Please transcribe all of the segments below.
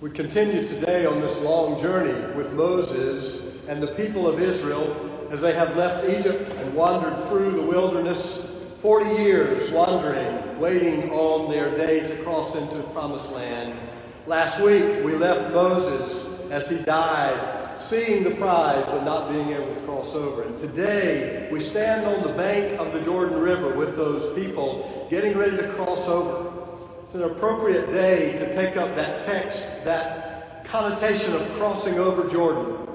We continue today on this long journey with Moses and the people of Israel as they have left Egypt and wandered through the wilderness 40 years wandering, waiting on their day to cross into the promised land. Last week we left Moses as he died, seeing the prize but not being able to cross over. And today we stand on the bank of the Jordan River with those people getting ready to cross over. It's an appropriate day to take up that text, that connotation of crossing over Jordan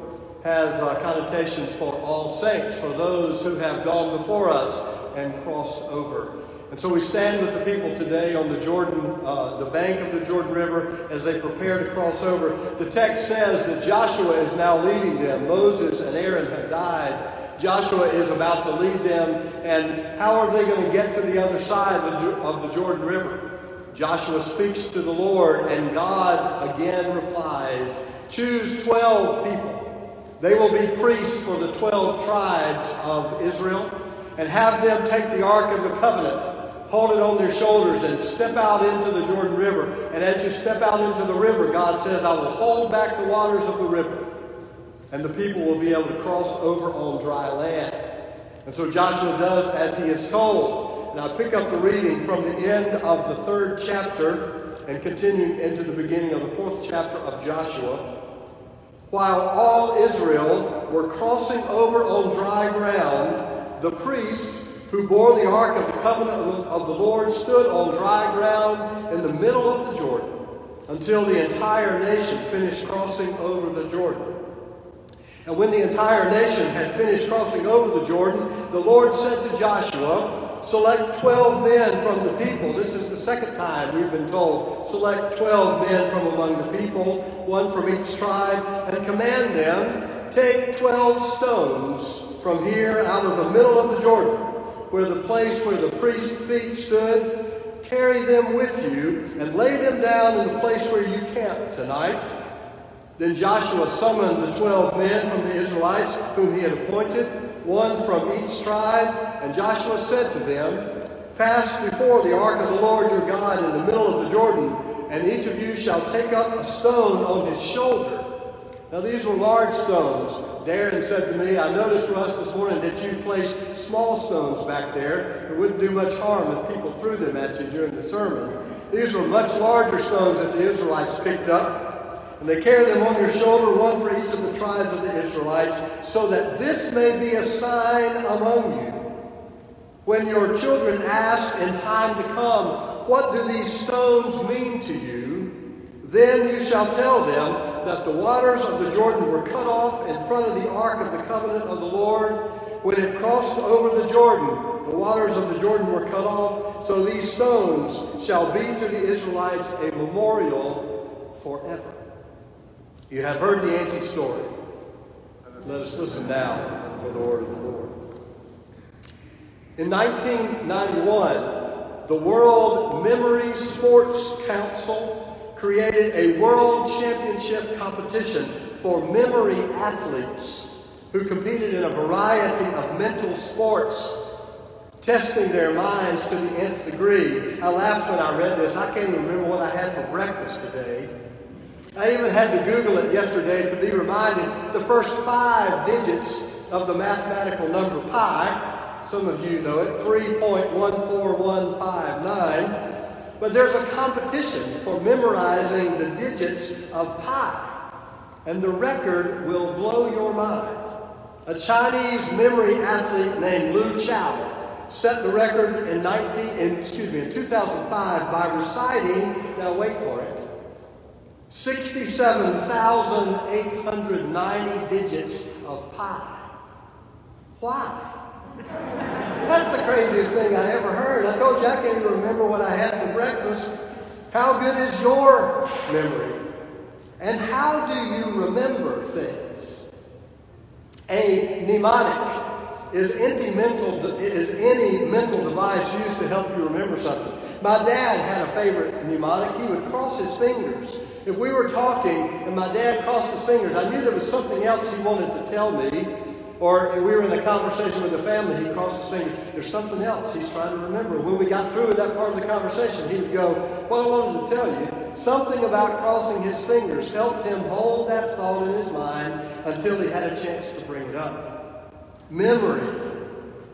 has uh, connotations for all saints, for those who have gone before us and crossed over. And so we stand with the people today on the Jordan, uh, the bank of the Jordan River as they prepare to cross over. The text says that Joshua is now leading them. Moses and Aaron have died. Joshua is about to lead them. And how are they going to get to the other side of the Jordan River? Joshua speaks to the Lord, and God again replies Choose 12 people. They will be priests for the 12 tribes of Israel, and have them take the Ark of the Covenant, hold it on their shoulders, and step out into the Jordan River. And as you step out into the river, God says, I will hold back the waters of the river, and the people will be able to cross over on dry land. And so Joshua does as he is told. Now pick up the reading from the end of the third chapter and continuing into the beginning of the fourth chapter of Joshua. While all Israel were crossing over on dry ground, the priest who bore the ark of the covenant of the Lord stood on dry ground in the middle of the Jordan until the entire nation finished crossing over the Jordan. And when the entire nation had finished crossing over the Jordan, the Lord said to Joshua, Select 12 men from the people. This is the second time we've been told. Select 12 men from among the people, one from each tribe, and command them take 12 stones from here out of the middle of the Jordan, where the place where the priest's feet stood. Carry them with you and lay them down in the place where you camp tonight. Then Joshua summoned the 12 men from the Israelites whom he had appointed one from each tribe. And Joshua said to them, Pass before the ark of the Lord your God in the middle of the Jordan, and each of you shall take up a stone on his shoulder. Now, these were large stones. Darren said to me, I noticed, Russ, this morning that you placed small stones back there. It wouldn't do much harm if people threw them at you during the sermon. These were much larger stones that the Israelites picked up. And they carry them on your shoulder, one for each of the tribes of the Israelites, so that this may be a sign among you. When your children ask in time to come, What do these stones mean to you? Then you shall tell them that the waters of the Jordan were cut off in front of the ark of the covenant of the Lord. When it crossed over the Jordan, the waters of the Jordan were cut off. So these stones shall be to the Israelites a memorial forever. You have heard the ancient story. Let us listen now for the word of the Lord. In 1991, the World Memory Sports Council created a world championship competition for memory athletes who competed in a variety of mental sports, testing their minds to the nth degree. I laughed when I read this. I can't even remember what I had for breakfast today. I even had to Google it yesterday to be reminded the first five digits of the mathematical number pi. Some of you know it, 3.14159. But there's a competition for memorizing the digits of pi. And the record will blow your mind. A Chinese memory athlete named Lu Chao set the record in 19 in, excuse me in 2005 by reciting now wait for it 67,890 digits of pi. Why? That's the craziest thing I ever heard. I told you I can't even remember what I had for breakfast. How good is your memory? And how do you remember things? A mnemonic is any mental, is any mental device used to help you remember something. My dad had a favorite mnemonic. He would cross his fingers if we were talking and my dad crossed his fingers, I knew there was something else he wanted to tell me, Or if we were in a conversation with a family, he crossed his fingers. There's something else he's trying to remember. When we got through with that part of the conversation, he would go, Well, I wanted to tell you, something about crossing his fingers helped him hold that thought in his mind until he had a chance to bring it up. Memory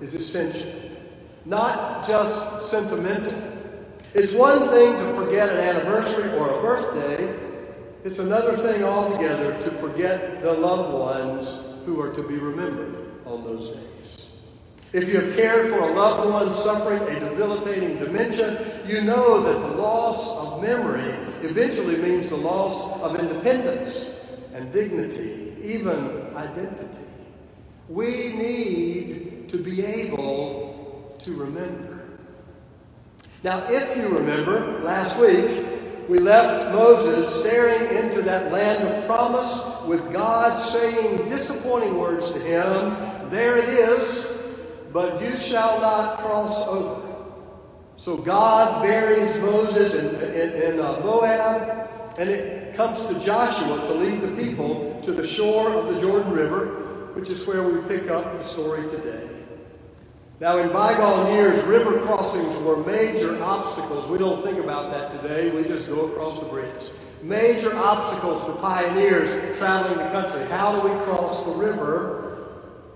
is essential, not just sentimental. It's one thing to forget an anniversary or a birthday, it's another thing altogether to forget the loved ones who are to be remembered on those days. If you have cared for a loved one suffering a debilitating dementia, you know that the loss of memory eventually means the loss of independence and dignity, even identity. We need to be able to remember. Now, if you remember, last week we left Moses staring into that land of promise with God saying disappointing words to him There it is, but you shall not cross over. So God buries Moses in, in, in uh, Moab, and it comes to Joshua to lead the people to the shore of the Jordan River, which is where we pick up the story today. Now, in bygone years, river crossings were major obstacles. We don't think about that today. We just go across the bridge. Major obstacles for pioneers traveling the country. How do we cross the river?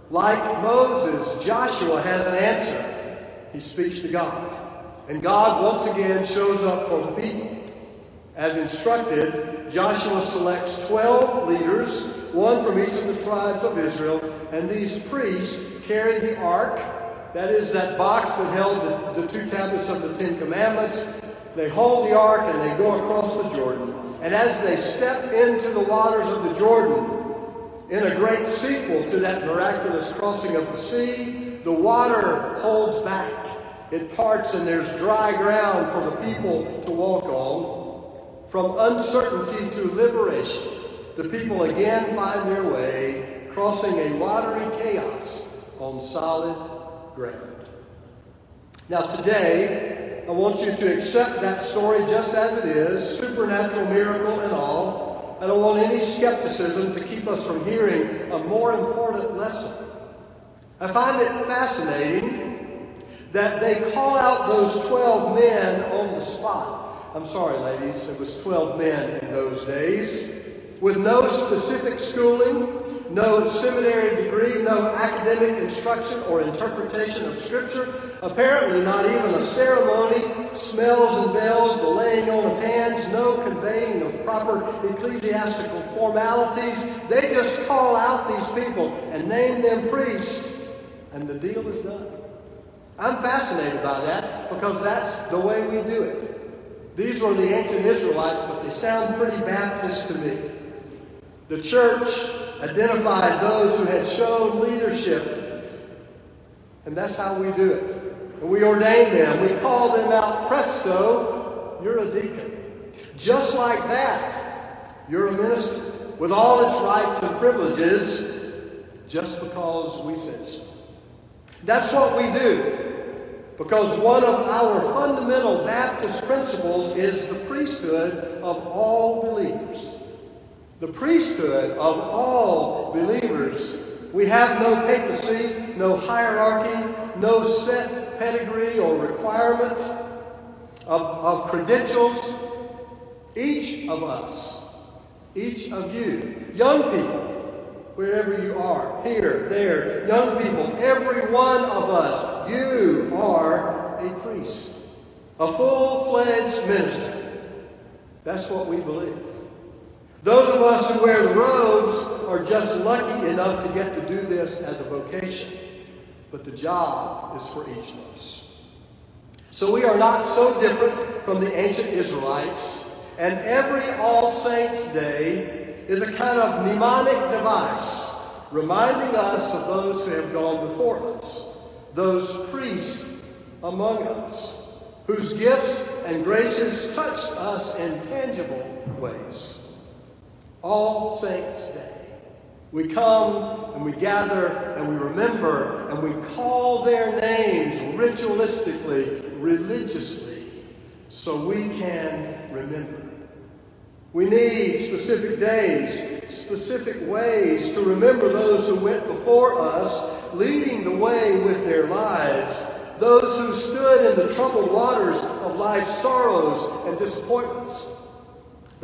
Like Moses, Joshua has an answer. He speaks to God. And God once again shows up for the people. As instructed, Joshua selects 12 leaders, one from each of the tribes of Israel, and these priests carry the ark that is that box that held the, the two tablets of the Ten Commandments. They hold the ark and they go across the Jordan. And as they step into the waters of the Jordan, in a great sequel to that miraculous crossing of the sea, the water holds back. It parts and there's dry ground for the people to walk on. From uncertainty to liberation, the people again find their way, crossing a watery chaos on solid ground. Now, today, I want you to accept that story just as it is, supernatural miracle and all. I don't want any skepticism to keep us from hearing a more important lesson. I find it fascinating that they call out those 12 men on the spot. I'm sorry, ladies, it was 12 men in those days with no specific schooling, no seminary degree, no academic instruction or interpretation of Scripture, apparently not even a ceremony, smells and bells, the laying on of hands, no conveying of proper ecclesiastical formalities. They just call out these people and name them priests, and the deal is done. I'm fascinated by that because that's the way we do it. These were the ancient Israelites, but they sound pretty Baptist to me. The church identified those who had shown leadership. And that's how we do it. And we ordain them. We call them out presto, you're a deacon. Just like that, you're a minister with all its rights and privileges just because we said so. That's what we do. Because one of our fundamental Baptist principles is the priesthood of all believers the priesthood of all believers. We have no papacy, no hierarchy, no set pedigree or requirement of, of credentials. Each of us, each of you, young people, wherever you are, here, there, young people, every one of us, you are a priest, a full fledged minister. That's what we believe. Those of us who wear robes are just lucky enough to get to do this as a vocation. But the job is for each of us. So we are not so different from the ancient Israelites. And every All Saints' Day is a kind of mnemonic device reminding us of those who have gone before us, those priests among us, whose gifts and graces touched us in tangible ways. All Saints Day. We come and we gather and we remember and we call their names ritualistically, religiously, so we can remember. We need specific days, specific ways to remember those who went before us, leading the way with their lives, those who stood in the troubled waters of life's sorrows and disappointments,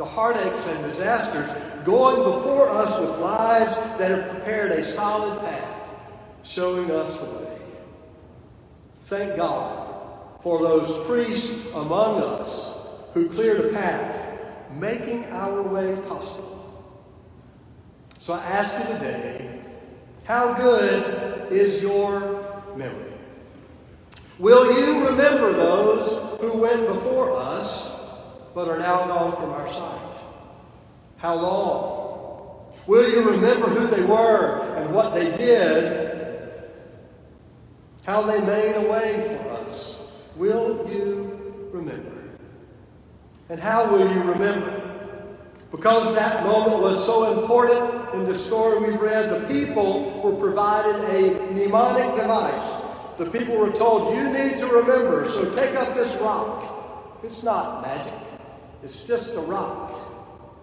the heartaches and disasters, going before us with lives that have prepared a solid path, showing us the way. Thank God for those priests among us who cleared a path, making our way possible. So I ask you today, how good is your memory? Will you remember those who went before us but are now gone from our sight? How long? Will you remember who they were and what they did? How they made a way for us? Will you remember? And how will you remember? Because that moment was so important in the story we've read, the people were provided a mnemonic device. The people were told, You need to remember, so take up this rock. It's not magic, it's just a rock.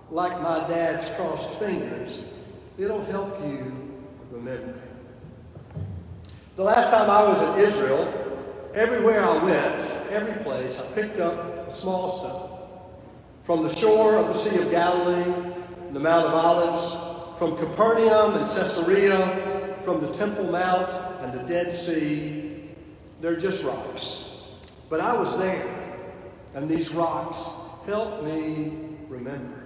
Like my dad's crossed fingers, it'll help you remember. The last time I was in Israel, everywhere I went, every place, I picked up a small stone. From the shore of the Sea of Galilee, the Mount of Olives, from Capernaum and Caesarea, from the Temple Mount and the Dead Sea, they're just rocks. But I was there, and these rocks helped me remember.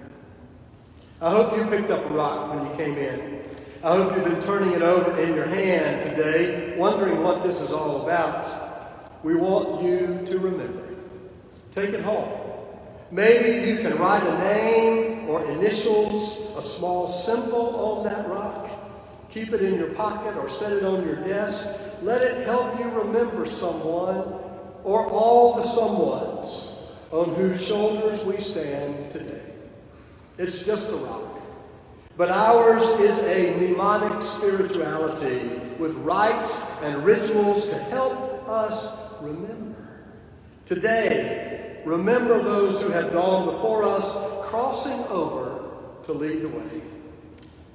I hope you picked up a rock when you came in. I hope you've been turning it over in your hand today, wondering what this is all about. We want you to remember. Take it home. Maybe you can write a name or initials, a small symbol on that rock. Keep it in your pocket or set it on your desk. Let it help you remember someone or all the someones on whose shoulders we stand today. It's just a rock. But ours is a mnemonic spirituality with rites and rituals to help us remember. Today, remember those who have gone before us, crossing over to lead the way.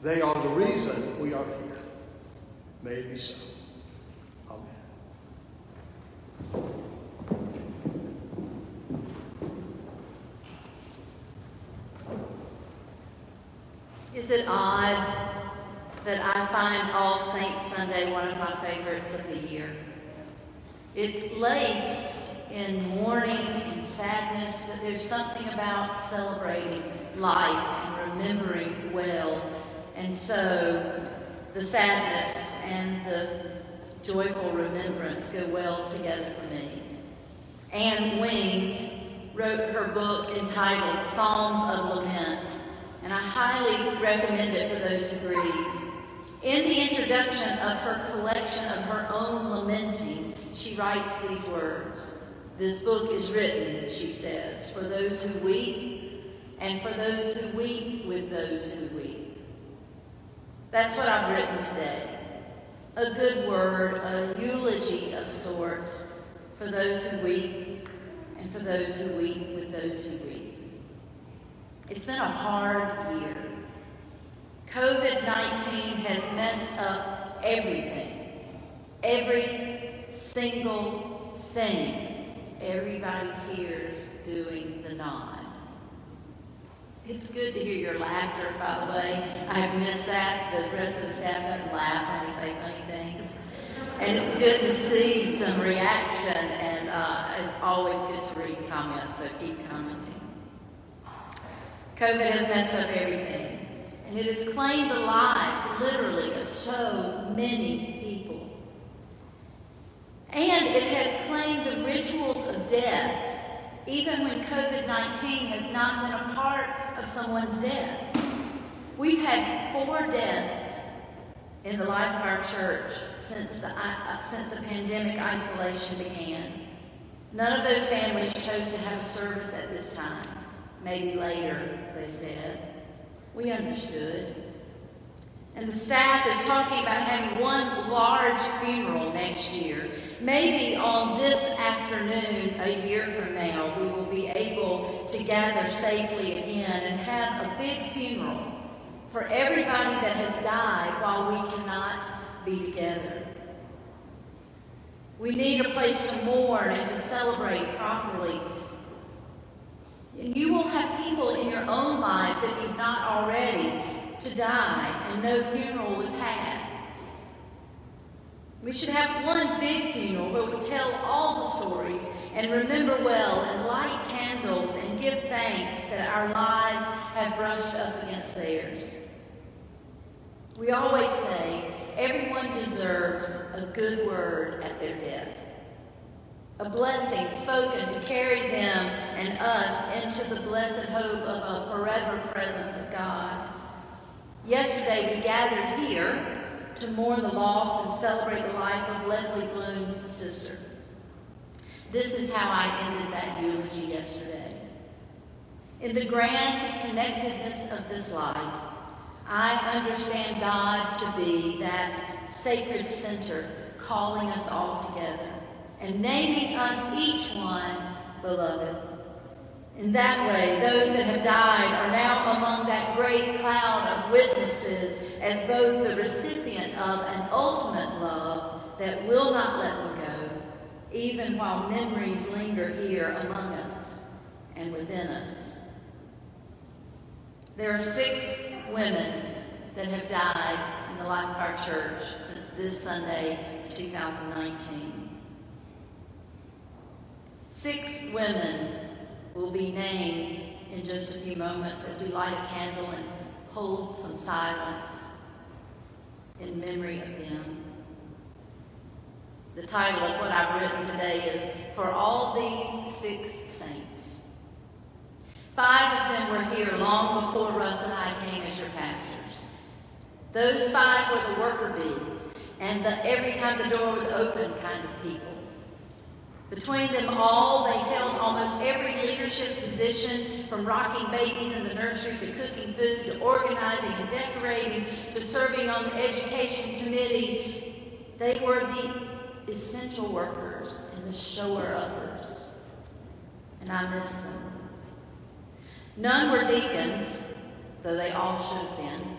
They are the reason we are here. May it be so. Amen. Is it odd that I find All Saints Sunday one of my favorites of the year? It's laced in mourning and sadness, but there's something about celebrating life and remembering well. And so the sadness and the joyful remembrance go well together for me. Ann Weems wrote her book entitled Psalms of Lament, and I highly recommend it for those who grieve. In the introduction of her collection of her own lamenting, she writes these words this book is written, she says, for those who weep and for those who weep with those who weep. That's what I've written today. A good word, a eulogy of sorts for those who weep and for those who weep with those who weep. It's been a hard year. COVID 19 has messed up everything, every single thing everybody here's doing the nod. It's good to hear your laughter, by the way. I've missed that. The rest of the staff doesn't laugh when I say funny things. And it's good to see some reaction, and uh, it's always good to read comments, so keep commenting. COVID has messed up everything, and it has claimed the lives, literally, of so many people. and it has claimed the rituals of death, even when COVID 19 has not been a part of someone's death. We've had four deaths in the life of our church since the, uh, since the pandemic isolation began. None of those families chose to have a service at this time. Maybe later, they said. We understood. And the staff is talking about having one large funeral next year Maybe on this afternoon, a year from now, we will be able to gather safely again and have a big funeral for everybody that has died while we cannot be together. We need a place to mourn and to celebrate properly. You will have people in your own lives, if you've not already, to die, and no funeral was had. We should have one big funeral where we tell all the stories and remember well and light candles and give thanks that our lives have brushed up against theirs. We always say everyone deserves a good word at their death, a blessing spoken to carry them and us into the blessed hope of a forever presence of God. Yesterday we gathered here to mourn the loss and celebrate the life of Leslie Bloom's sister. This is how I ended that eulogy yesterday. In the grand connectedness of this life, I understand God to be that sacred center calling us all together and naming us each one beloved. In that way, those that have died are now among that great cloud of witnesses as both the recipient of an ultimate love that will not let them go, even while memories linger here among us and within us. There are six women that have died in the life of our church since this Sunday of 2019. Six women will be named in just a few moments as we light a candle and hold some silence in memory of them. The title of what I've written today is For All These Six Saints. Five of them were here long before Russ and I came as your pastors. Those five were the worker bees and the every time the door was open kind of people. Between them all, they held almost every leadership position, from rocking babies in the nursery to cooking food to organizing and decorating to serving on the education committee. They were the essential workers and the shower uppers. And I miss them. None were deacons, though they all should have been.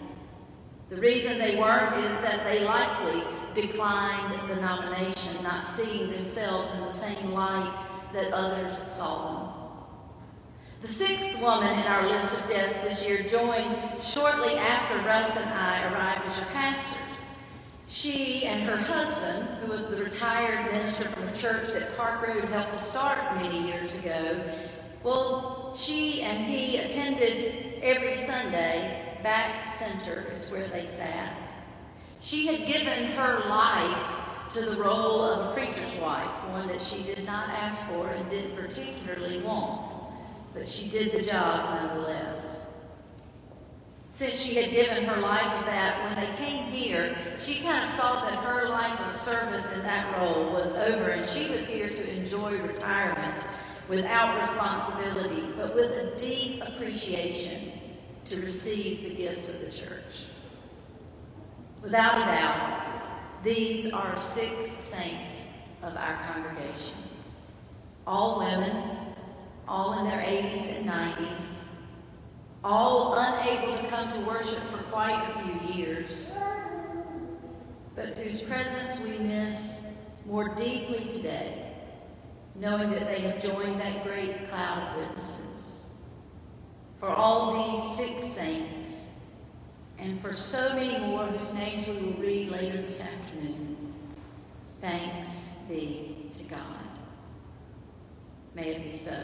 The reason they weren't is that they likely declined the nomination, not seeing themselves in the same light that others saw them. The sixth woman in our list of deaths this year joined shortly after Russ and I arrived as your pastors. She and her husband, who was the retired minister from a church that Park Road helped to start many years ago, well, she and he attended every Sunday. Back center is where they sat. She had given her life to the role of a preacher's wife, one that she did not ask for and didn't particularly want, but she did the job nonetheless. Since she had given her life to that, when they came here, she kind of saw that her life of service in that role was over, and she was here to enjoy retirement without responsibility, but with a deep appreciation to receive the gifts of the church. Without a doubt, these are six saints of our congregation. All women, all in their 80s and 90s, all unable to come to worship for quite a few years, but whose presence we miss more deeply today, knowing that they have joined that great cloud of witnesses. For all these six saints, and for so many more whose names we will read later this afternoon. Thanks be to God. May it be so.